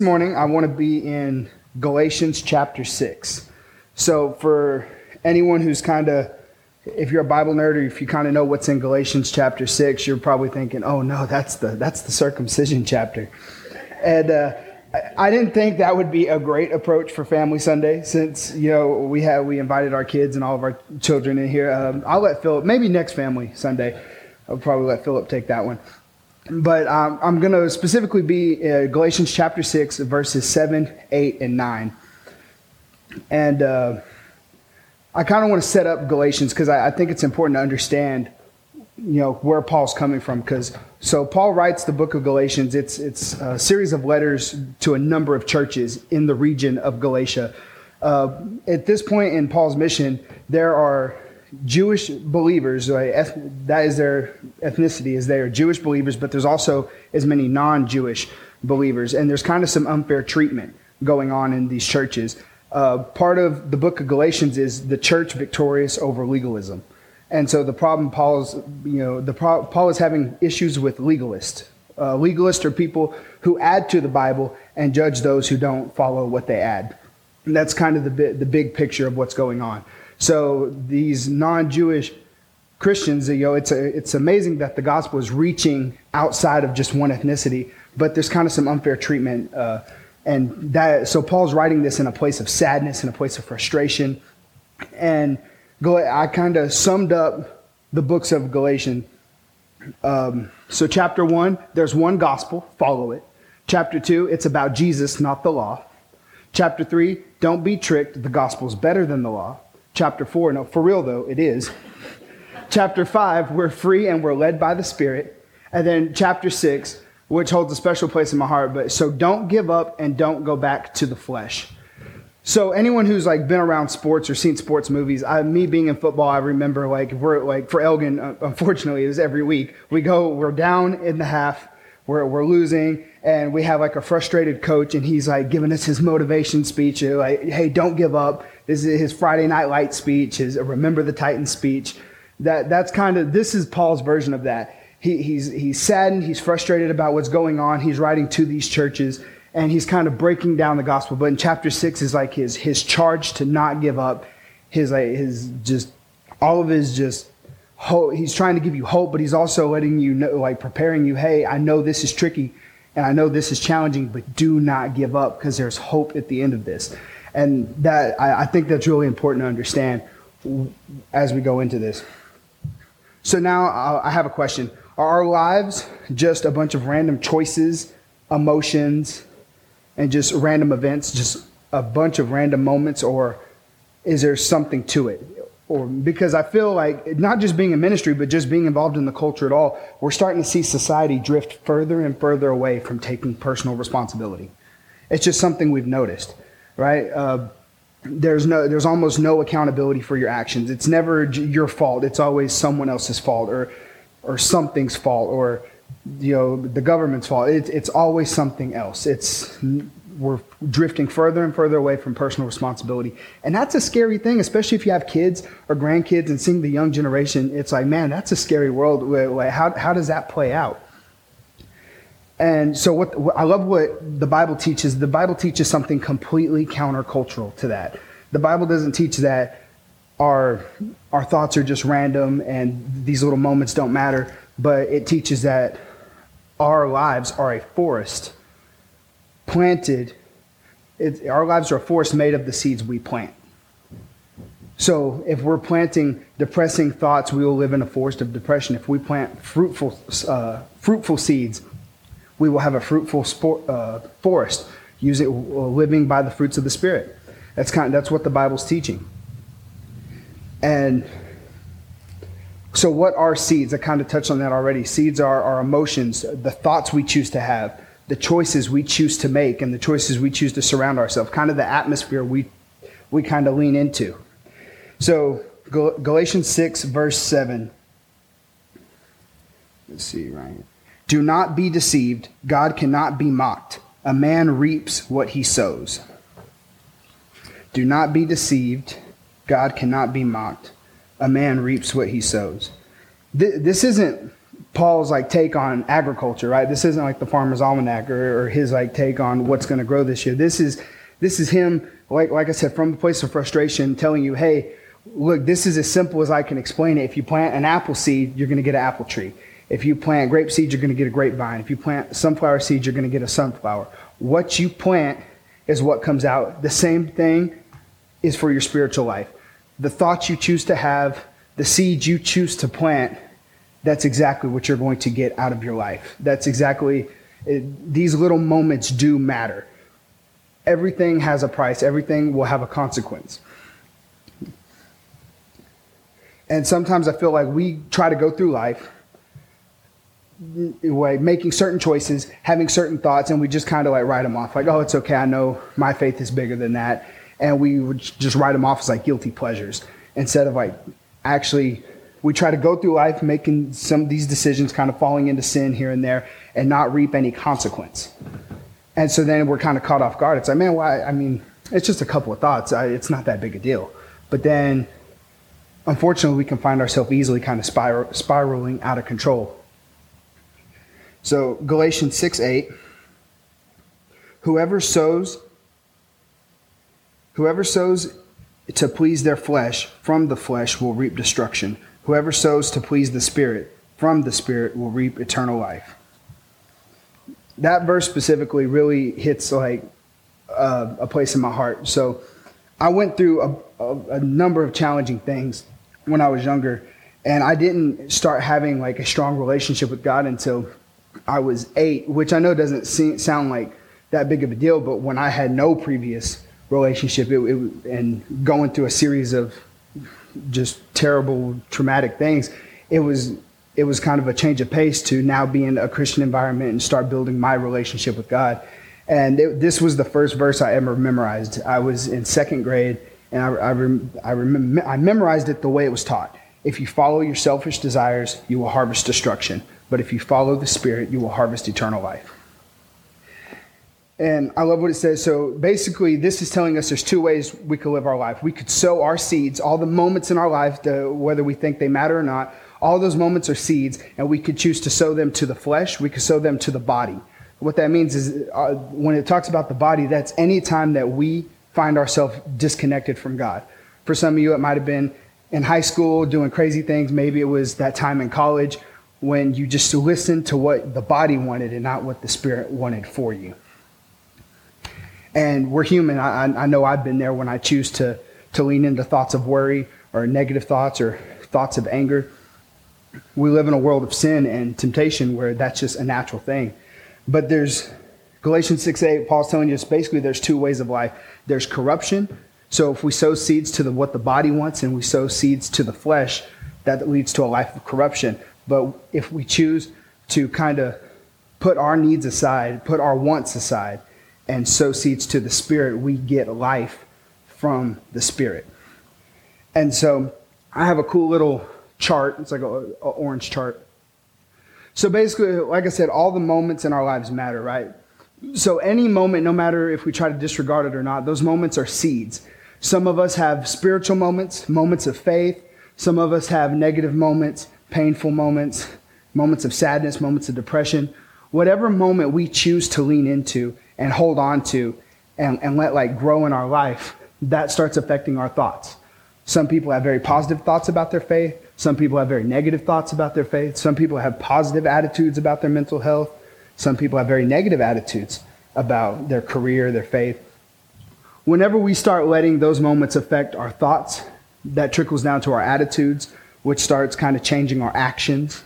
Morning, I want to be in Galatians chapter 6. So, for anyone who's kind of, if you're a Bible nerd or if you kind of know what's in Galatians chapter 6, you're probably thinking, oh no, that's the, that's the circumcision chapter. And uh, I, didn't think that would be a great approach for Family Sunday since, you know, we, have, we invited our kids and all of our children in here. Um, I'll let Philip, maybe next Family Sunday, I'll probably let Philip take that one but um, I'm going to specifically be uh, Galatians chapter 6, verses 7, 8, and 9. And uh, I kind of want to set up Galatians because I, I, think it's important to understand, you know, where Paul's coming from. Because so Paul writes the book of Galatians. It's it's a series of letters to a number of churches in the region of Galatia. Uh, at this point in Paul's mission, there are Jewish believers, that is their ethnicity, is they are Jewish believers, but there's also as many non Jewish believers. And there's kind of some unfair treatment going on in these churches. Uh, part of the book of Galatians is the church victorious over legalism. And so the problem Paul's, you know, the Paul is having issues with legalists. Uh, legalists are people who add to the Bible and judge those who don't follow what they add. And that's kind of the, the big picture of what's going on. So these non-Jewish Christians, you know, it's a, it's amazing that the gospel is reaching outside of just one ethnicity, but there's kind of some unfair treatment, uh, and that so Paul's writing this in a place of sadness, in a place of frustration, and I kind of summed up the books of Galatians. Um, so chapter one, there's one gospel, follow it. Chapter two, it's about Jesus, not the law. Chapter three, don't be tricked, the gospel's better than the law chapter 4. No, for real though, it is. chapter 5, we're free and we're led by the Spirit. And then chapter 6, which holds a special place in my heart, but so don't give up and don't go back to the flesh. So anyone who's like been around sports or seen sports movies, I, me being in football, I remember like we're like for Elgin, uh, unfortunately, it was every week. We go, we're down in the half, we're, we're losing, and we have like a frustrated coach, and he's like giving us his motivation speech, like, hey, don't give up. This is his Friday Night Light speech, his Remember the Titans speech. That, that's kind of, this is Paul's version of that. He, he's, he's saddened, he's frustrated about what's going on. He's writing to these churches, and he's kind of breaking down the gospel. But in chapter six is like his, his charge to not give up, his, like, his just, all of his just, hope. He's trying to give you hope, but he's also letting you know, like preparing you, hey, I know this is tricky and I know this is challenging, but do not give up because there's hope at the end of this. And that I, I think that's really important to understand as we go into this. So now uh, I have a question. Are our lives just a bunch of random choices, emotions, and just random events, just a bunch of random moments, or is there something to it? Or because I feel like not just being in ministry, but just being involved in the culture at all, we're starting to see society drift further and further away from taking personal responsibility. It's just something we've noticed right? Uh, there's no, there's almost no accountability for your actions. It's never your fault. It's always someone else's fault or, or something's fault or, you know, the government's fault. It, it's always something else. It's we're drifting further and further away from personal responsibility, and that's a scary thing, especially if you have kids or grandkids and seeing the young generation. It's like, man, that's a scary world. How how does that play out? And so, what, I love what the Bible teaches. The Bible teaches something completely countercultural to that. The Bible doesn't teach that our our thoughts are just random and these little moments don't matter, but it teaches that our lives are a forest planted. It, our lives are a forest made of the seeds we plant. So, if we're planting depressing thoughts, we will live in a forest of depression. If we plant fruitful, uh, fruitful seeds, we will have a fruitful sport, uh, forest, using uh, living by the fruits of the Spirit. That's kind. Of, that's what the Bible's teaching. And so, what are seeds? I kind of touched on that already. Seeds are our emotions, the thoughts we choose to have, the choices we choose to make, and the choices we choose to surround ourselves. Kind of the atmosphere we we kind of lean into. So, Galatians six verse seven. Let's see, right. Do not be deceived. God cannot be mocked. A man reaps what he sows. Do not be deceived. God cannot be mocked. A man reaps what he sows. This isn't Paul's like take on agriculture, right? This isn't like the farmer's almanac or, or his like take on what's going to grow this year. This is this is him, like like I said, from a place of frustration, telling you, hey, look, this is as simple as I can explain it. If you plant an apple seed, you're going to get an apple tree. If you plant grape seeds, you're going to get a grapevine. If you plant sunflower seeds, you're going to get a sunflower. What you plant is what comes out. The same thing is for your spiritual life. The thoughts you choose to have, the seeds you choose to plant, that's exactly what you're going to get out of your life. That's exactly, it, these little moments do matter. Everything has a price, everything will have a consequence. And sometimes I feel like we try to go through life way making certain choices, having certain thoughts, and we just kind of like write them off. Like, oh, it's okay. I know my faith is bigger than that, and we would just write them off as like guilty pleasures instead of like actually. We try to go through life making some of these decisions, kind of falling into sin here and there, and not reap any consequence. And so then we're kind of caught off guard. It's like, man, why? I mean, it's just a couple of thoughts. I, it's not that big a deal. But then, unfortunately, we can find ourselves easily kind of spiral, spiraling out of control so Galatians 6 8. Whoever sows whoever sows to please their flesh from the flesh will reap destruction. Whoever sows to please the Spirit from the Spirit will reap eternal life. That verse specifically really hits like uh, a place in my heart. So I went through a, a, a number of challenging things when I was younger, and I didn't start having like a strong relationship with God until I was eight, which I know doesn't seem, sound like that big of a deal, but when I had no previous relationship it, it, and going through a series of just terrible, traumatic things, it was it was kind of a change of pace to now be in a Christian environment and start building my relationship with God. And it, this was the first verse I ever memorized. I was in second grade, and I, I, rem, I, rem, I memorized it the way it was taught. If you follow your selfish desires, you will harvest destruction. But if you follow the Spirit, you will harvest eternal life. And I love what it says. So basically, this is telling us there's two ways we could live our life. We could sow our seeds, all the moments in our life, whether we think they matter or not, all those moments are seeds, and we could choose to sow them to the flesh, we could sow them to the body. What that means is uh, when it talks about the body, that's any time that we find ourselves disconnected from God. For some of you, it might have been in high school doing crazy things. Maybe it was that time in college when you just listen to what the body wanted and not what the spirit wanted for you. And we're human. I, I know I've been there when I choose to, to lean into thoughts of worry or negative thoughts or thoughts of anger. We live in a world of sin and temptation where that's just a natural thing. But there's Galatians 6 8, Paul's telling us basically there's two ways of life there's corruption. So if we sow seeds to the, what the body wants and we sow seeds to the flesh, that leads to a life of corruption. But if we choose to kind of put our needs aside, put our wants aside, and sow seeds to the Spirit, we get life from the Spirit. And so I have a cool little chart. It's like an orange chart. So basically, like I said, all the moments in our lives matter, right? So any moment, no matter if we try to disregard it or not, those moments are seeds. Some of us have spiritual moments, moments of faith. Some of us have negative moments, painful moments, moments of sadness, moments of depression, whatever moment we choose to lean into and hold on to and, and let like grow in our life, that starts affecting our thoughts. Some people have very positive thoughts about their faith. Some people have very negative thoughts about their faith. Some people have positive attitudes about their mental health. Some people have very negative attitudes about their career, their faith. Whenever we start letting those moments affect our thoughts, that trickles down to our attitudes, which starts kind of changing our actions.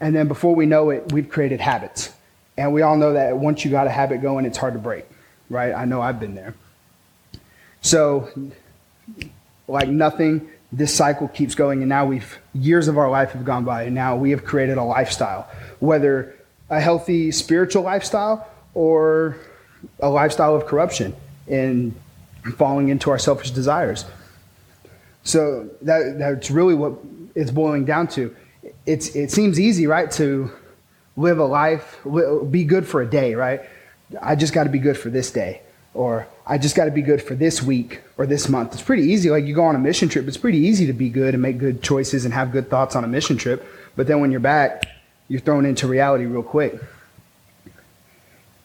And then before we know it, we've created habits. And we all know that once you got a habit going, it's hard to break, right? I know I've been there. So, like nothing, this cycle keeps going. And now we've, years of our life have gone by, and now we have created a lifestyle, whether a healthy spiritual lifestyle or a lifestyle of corruption and falling into our selfish desires. So that, that's really what it's boiling down to. It's, it seems easy, right, to live a life, be good for a day, right? I just got to be good for this day, or I just got to be good for this week or this month. It's pretty easy. Like you go on a mission trip, it's pretty easy to be good and make good choices and have good thoughts on a mission trip. But then when you're back, you're thrown into reality real quick.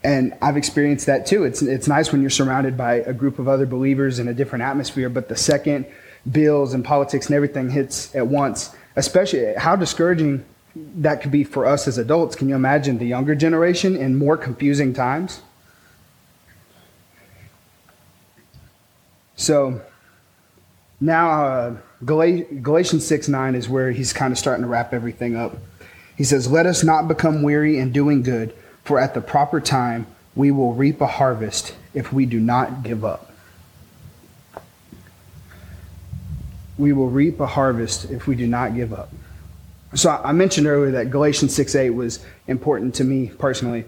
And I've experienced that too. It's, it's nice when you're surrounded by a group of other believers in a different atmosphere, but the second bills and politics and everything hits at once, especially how discouraging that could be for us as adults. Can you imagine the younger generation in more confusing times? So now, uh, Galatians 6 9 is where he's kind of starting to wrap everything up. He says, Let us not become weary in doing good, for at the proper time we will reap a harvest if we do not give up. We will reap a harvest if we do not give up. So I mentioned earlier that Galatians 6 8 was important to me personally.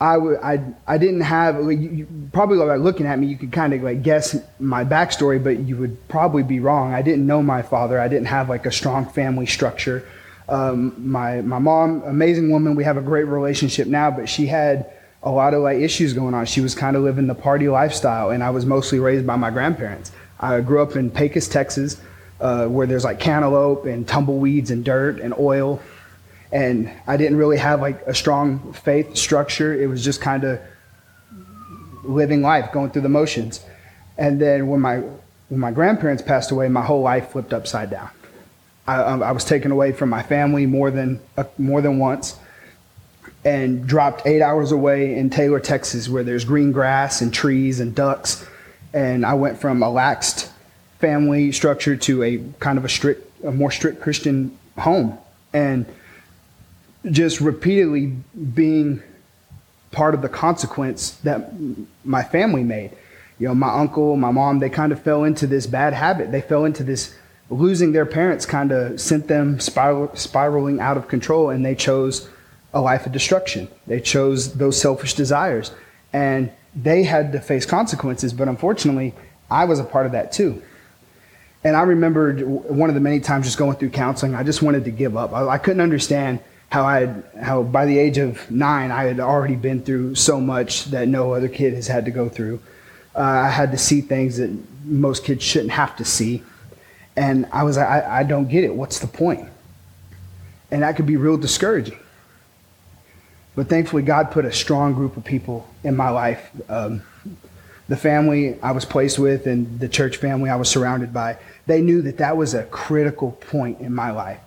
I, w- I, I didn't have, you, you, probably by looking at me, you could kind of like guess my backstory, but you would probably be wrong. I didn't know my father. I didn't have like a strong family structure. Um, my, my mom, amazing woman, we have a great relationship now, but she had a lot of like issues going on. She was kind of living the party lifestyle, and I was mostly raised by my grandparents. I grew up in Pecos, Texas, uh, where there's like cantaloupe and tumbleweeds and dirt and oil and I didn't really have like a strong faith structure. It was just kind of living life, going through the motions. And then when my when my grandparents passed away, my whole life flipped upside down. I, um, I was taken away from my family more than uh, more than once, and dropped eight hours away in Taylor, Texas, where there's green grass and trees and ducks. And I went from a laxed family structure to a kind of a strict, a more strict Christian home. And just repeatedly being part of the consequence that my family made. You know, my uncle, my mom, they kind of fell into this bad habit. They fell into this losing their parents kind of sent them spiral, spiraling out of control and they chose a life of destruction. They chose those selfish desires and they had to face consequences, but unfortunately, I was a part of that too. And I remembered one of the many times just going through counseling, I just wanted to give up. I, I couldn't understand how I had, how by the age of nine I had already been through so much that no other kid has had to go through. Uh, I had to see things that most kids shouldn't have to see, and I was like, I, I don't get it. What's the point? And that could be real discouraging. But thankfully, God put a strong group of people in my life. Um, the family I was placed with and the church family I was surrounded by, they knew that that was a critical point in my life.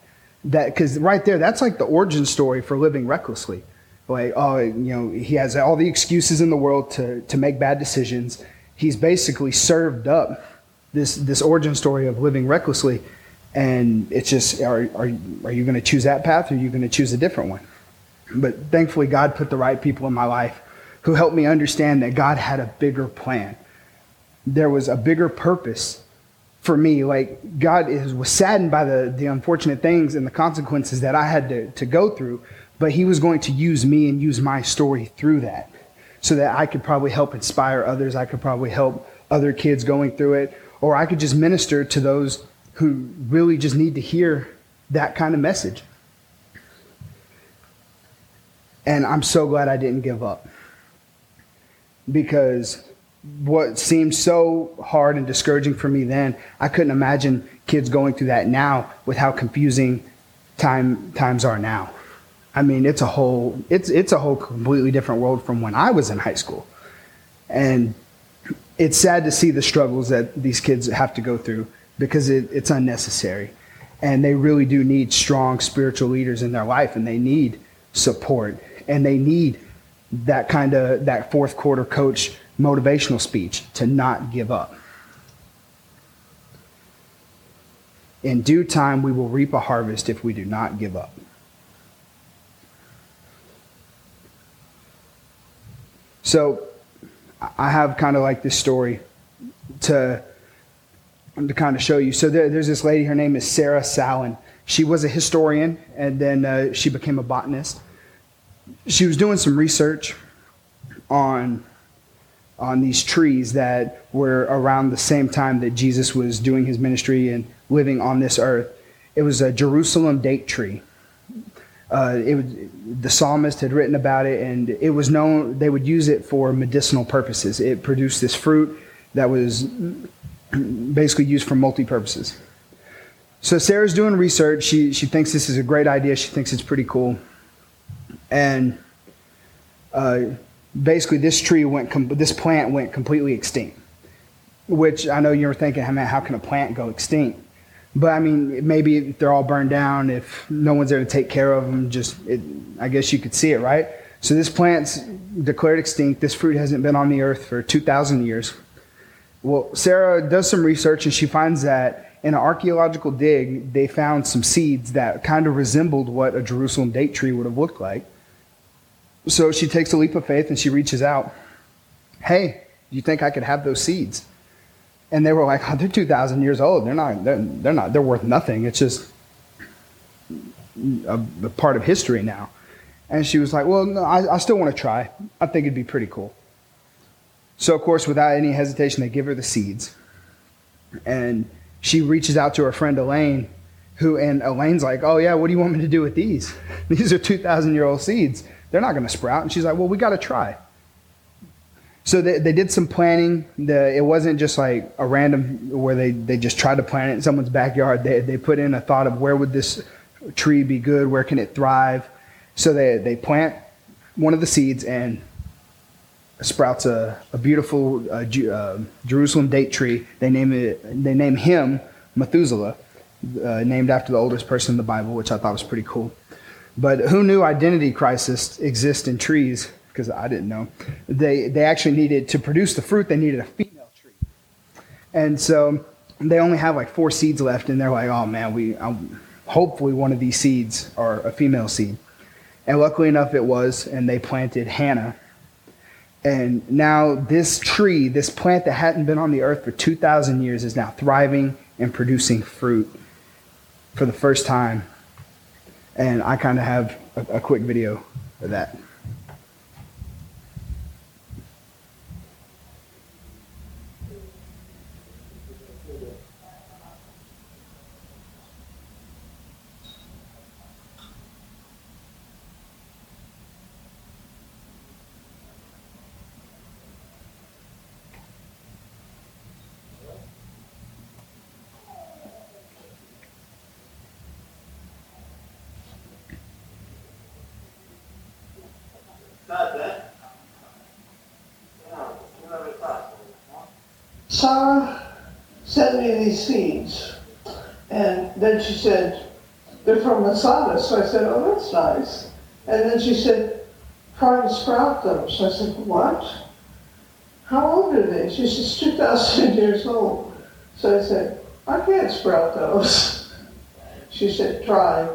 That because right there that's like the origin story for living recklessly. Like oh you know he has all the excuses in the world to to make bad decisions. He's basically served up this this origin story of living recklessly. And it's just are are, are you going to choose that path or are you going to choose a different one but thankfully god put the right people in my life who helped me understand that god had a bigger plan there was a bigger purpose for me. Like God is, was saddened by the, the unfortunate things and the consequences that I had to, to go through, but he was going to use me and use my story through that so that I could probably help inspire others. I could probably help other kids going through it, or I could just minister to those who really just need to hear that kind of message. And I'm so glad I didn't give up because what seemed so hard and discouraging for me then, I couldn't imagine kids going through that now with how confusing time times are now. I mean, it's a whole it's it's a whole completely different world from when I was in high school. And it's sad to see the struggles that these kids have to go through because it, it's unnecessary. And they really do need strong spiritual leaders in their life and they need support and they need that kind of that fourth quarter coach motivational speech to not give up. In due time, we will reap a harvest if we do not give up. So, I have kind of like this story to, to kind of show you. So, there, there's this lady, her name is Sarah Sallon. She was a historian, and then uh, she became a botanist. She was doing some research on on these trees that were around the same time that Jesus was doing his ministry and living on this earth. It was a Jerusalem date tree. Uh, it was, the psalmist had written about it, and it was known they would use it for medicinal purposes. It produced this fruit that was basically used for multi purposes. So Sarah's doing research. She she thinks this is a great idea. She thinks it's pretty cool, and uh, basically this tree went com- this plant went completely extinct. Which I know you're thinking, man, how can a plant go extinct? But I mean, maybe they're all burned down. If no one's there to take care of them, just it, I guess you could see it, right? So this plant's declared extinct. This fruit hasn't been on the earth for 2,000 years. Well, Sarah does some research and she finds that in an archaeological dig, they found some seeds that kind of resembled what a Jerusalem date tree would have looked like. So she takes a leap of faith and she reaches out. Hey, do you think I could have those seeds? And they were like, oh, they're 2,000 years old. They're not, they're, they're not, they're worth nothing. It's just a, a part of history now. And she was like, well, no, I, I still want to try. I think it'd be pretty cool. So, of course, without any hesitation, they give her the seeds. And she reaches out to her friend Elaine, who, and Elaine's like, oh, yeah, what do you want me to do with these? These are 2,000 year old seeds. They're not going to sprout. And she's like, well, we got to try. So they, they did some planning. The, it wasn't just like a random where they, they just tried to plant it in someone's backyard. They, they put in a thought of where would this tree be good? Where can it thrive? So they, they plant one of the seeds and sprouts a, a beautiful uh, uh, Jerusalem date tree. They name it. They name him Methuselah, uh, named after the oldest person in the Bible, which I thought was pretty cool. But who knew identity crisis exists in trees? Because I didn't know. They they actually needed to produce the fruit. They needed a female tree, and so they only have like four seeds left, and they're like, oh man, we um, hopefully one of these seeds are a female seed. And luckily enough, it was, and they planted Hannah. And now this tree, this plant that hadn't been on the earth for 2,000 years, is now thriving and producing fruit for the first time. And I kind of have a, a quick video of that. Sarah sent me these seeds. And then she said, they're from Masada. So I said, oh, that's nice. And then she said, try to sprout them. So I said, what? How old are they? She says, 2,000 years old. So I said, I can't sprout those. She said, try.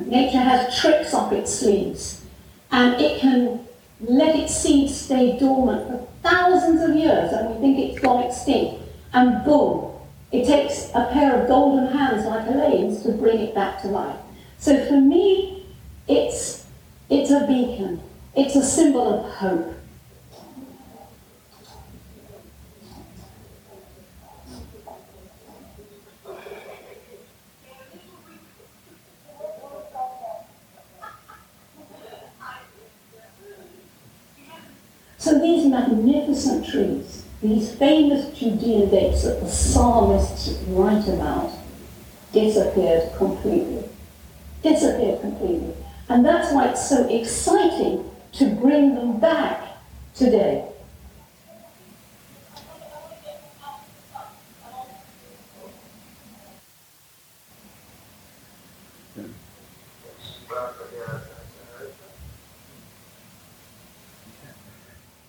Nature has tricks up its sleeves, and it can let its seeds stay dormant for thousands of years, and we think it's gone extinct, and boom, it takes a pair of golden hands like Elaine's to bring it back to life. So for me, it's, it's a beacon. It's a symbol of hope. So these magnificent trees, these famous Judean dates that the psalmists write about, disappeared completely. Disappeared completely. And that's why it's so exciting to bring them back today.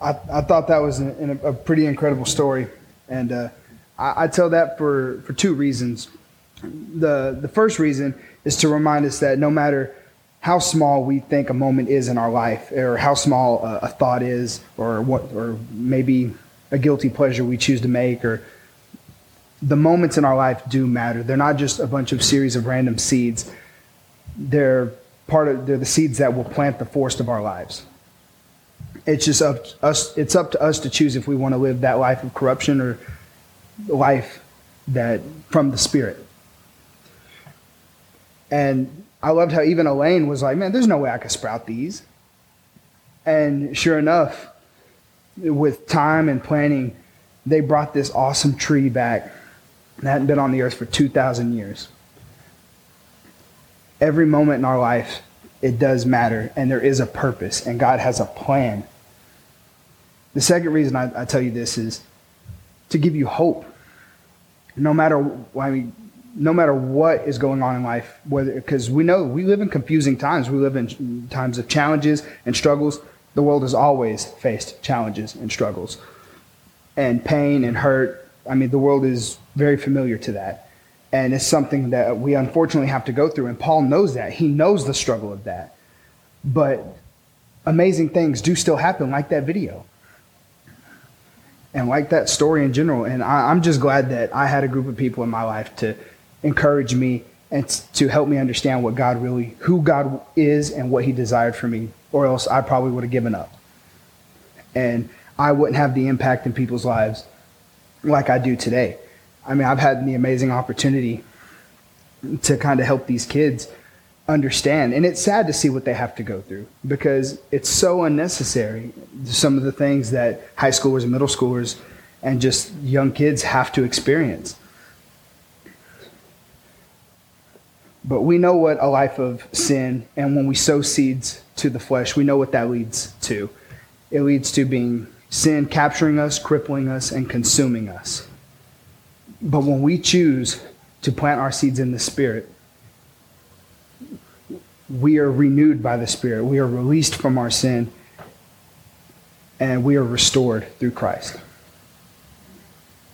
I, I thought that was an, a pretty incredible story. And uh, I, I tell that for, for two reasons. The, the first reason is to remind us that no matter how small we think a moment is in our life, or how small a, a thought is, or what, or maybe a guilty pleasure we choose to make, or the moments in our life do matter. They're not just a bunch of series of random seeds. They're part of they're the seeds that will plant the forest of our lives. It's just up us. It's up to us to choose if we want to live that life of corruption or life that from the Spirit. And I loved how even Elaine was like, "Man, there's no way I could sprout these." And sure enough, with time and planning, they brought this awesome tree back that hadn't been on the earth for 2,000 years. Every moment in our life, it does matter, and there is a purpose, and God has a plan. The second reason I, I tell you this is to give you hope. No matter, I mean, no matter what is going on in life, whether because we know we live in confusing times, we live in times of challenges and struggles. The world has always faced challenges and struggles, and pain and hurt. I mean, the world is very familiar to that, and it's something that we unfortunately have to go through. And Paul knows that; he knows the struggle of that. But amazing things do still happen, like that video and like that story in general. And I, I'm just glad that I had a group of people in my life to encourage me and to help me understand what God really, who God is and what He desired for me, or else I probably would have given up. And I wouldn't have the impact in people's lives like I do today. I mean, I've had the amazing opportunity to kind of help these kids understand. And it's sad to see what they have to go through because it's so unnecessary. Some of the things that high schoolers and middle schoolers and just young kids have to experience. But we know what a life of sin and when we sow seeds to the flesh, we know what that leads to. It leads to being sin capturing us, crippling us, and consuming us. But when we choose to plant our seeds in the Spirit, we are renewed by the Spirit. We are released from our sin, and we are restored through Christ.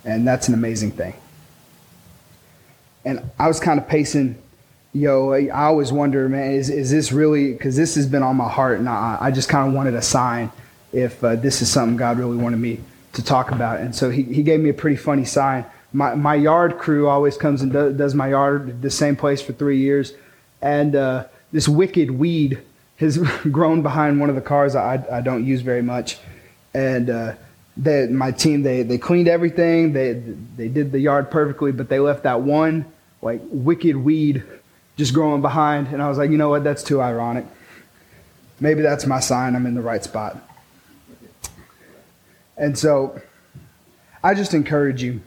And that's an amazing thing. And I was kind of pacing, yo, I always wonder, man, is, is this really, because this has been on my heart, and I, I just kind of wanted a sign if uh, this is something God really wanted me to talk about. And so he, he gave me a pretty funny sign. My, my yard crew always comes and do, does my yard the same place for three years. And, uh, this wicked weed has grown behind one of the cars I, I don't use very much. And uh, they, my team, they, they cleaned everything. They, they did the yard perfectly, but they left that one like wicked weed just growing behind. And I was like, you know what? That's too ironic. Maybe that's my sign I'm in the right spot. And so I just encourage you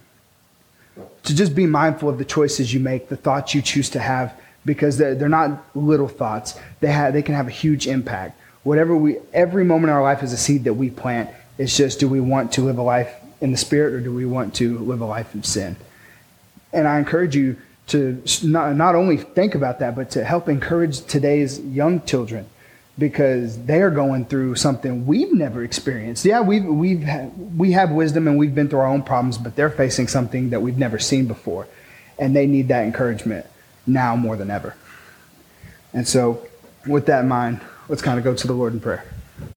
to just be mindful of the choices you make, the thoughts you choose to have because they're, they're not little thoughts. They, have, they can have a huge impact. Whatever we, every moment in our life is a seed that we plant. It's just, do we want to live a life in the spirit or do we want to live a life of sin? And I encourage you to not, not only think about that, but to help encourage today's young children because they are going through something we've never experienced. Yeah, we've, we've we have wisdom and we've been through our own problems, but they're facing something that we've never seen before. And they need that encouragement now more than ever. And so, with that in mind, let's kind of go to the Lord in prayer.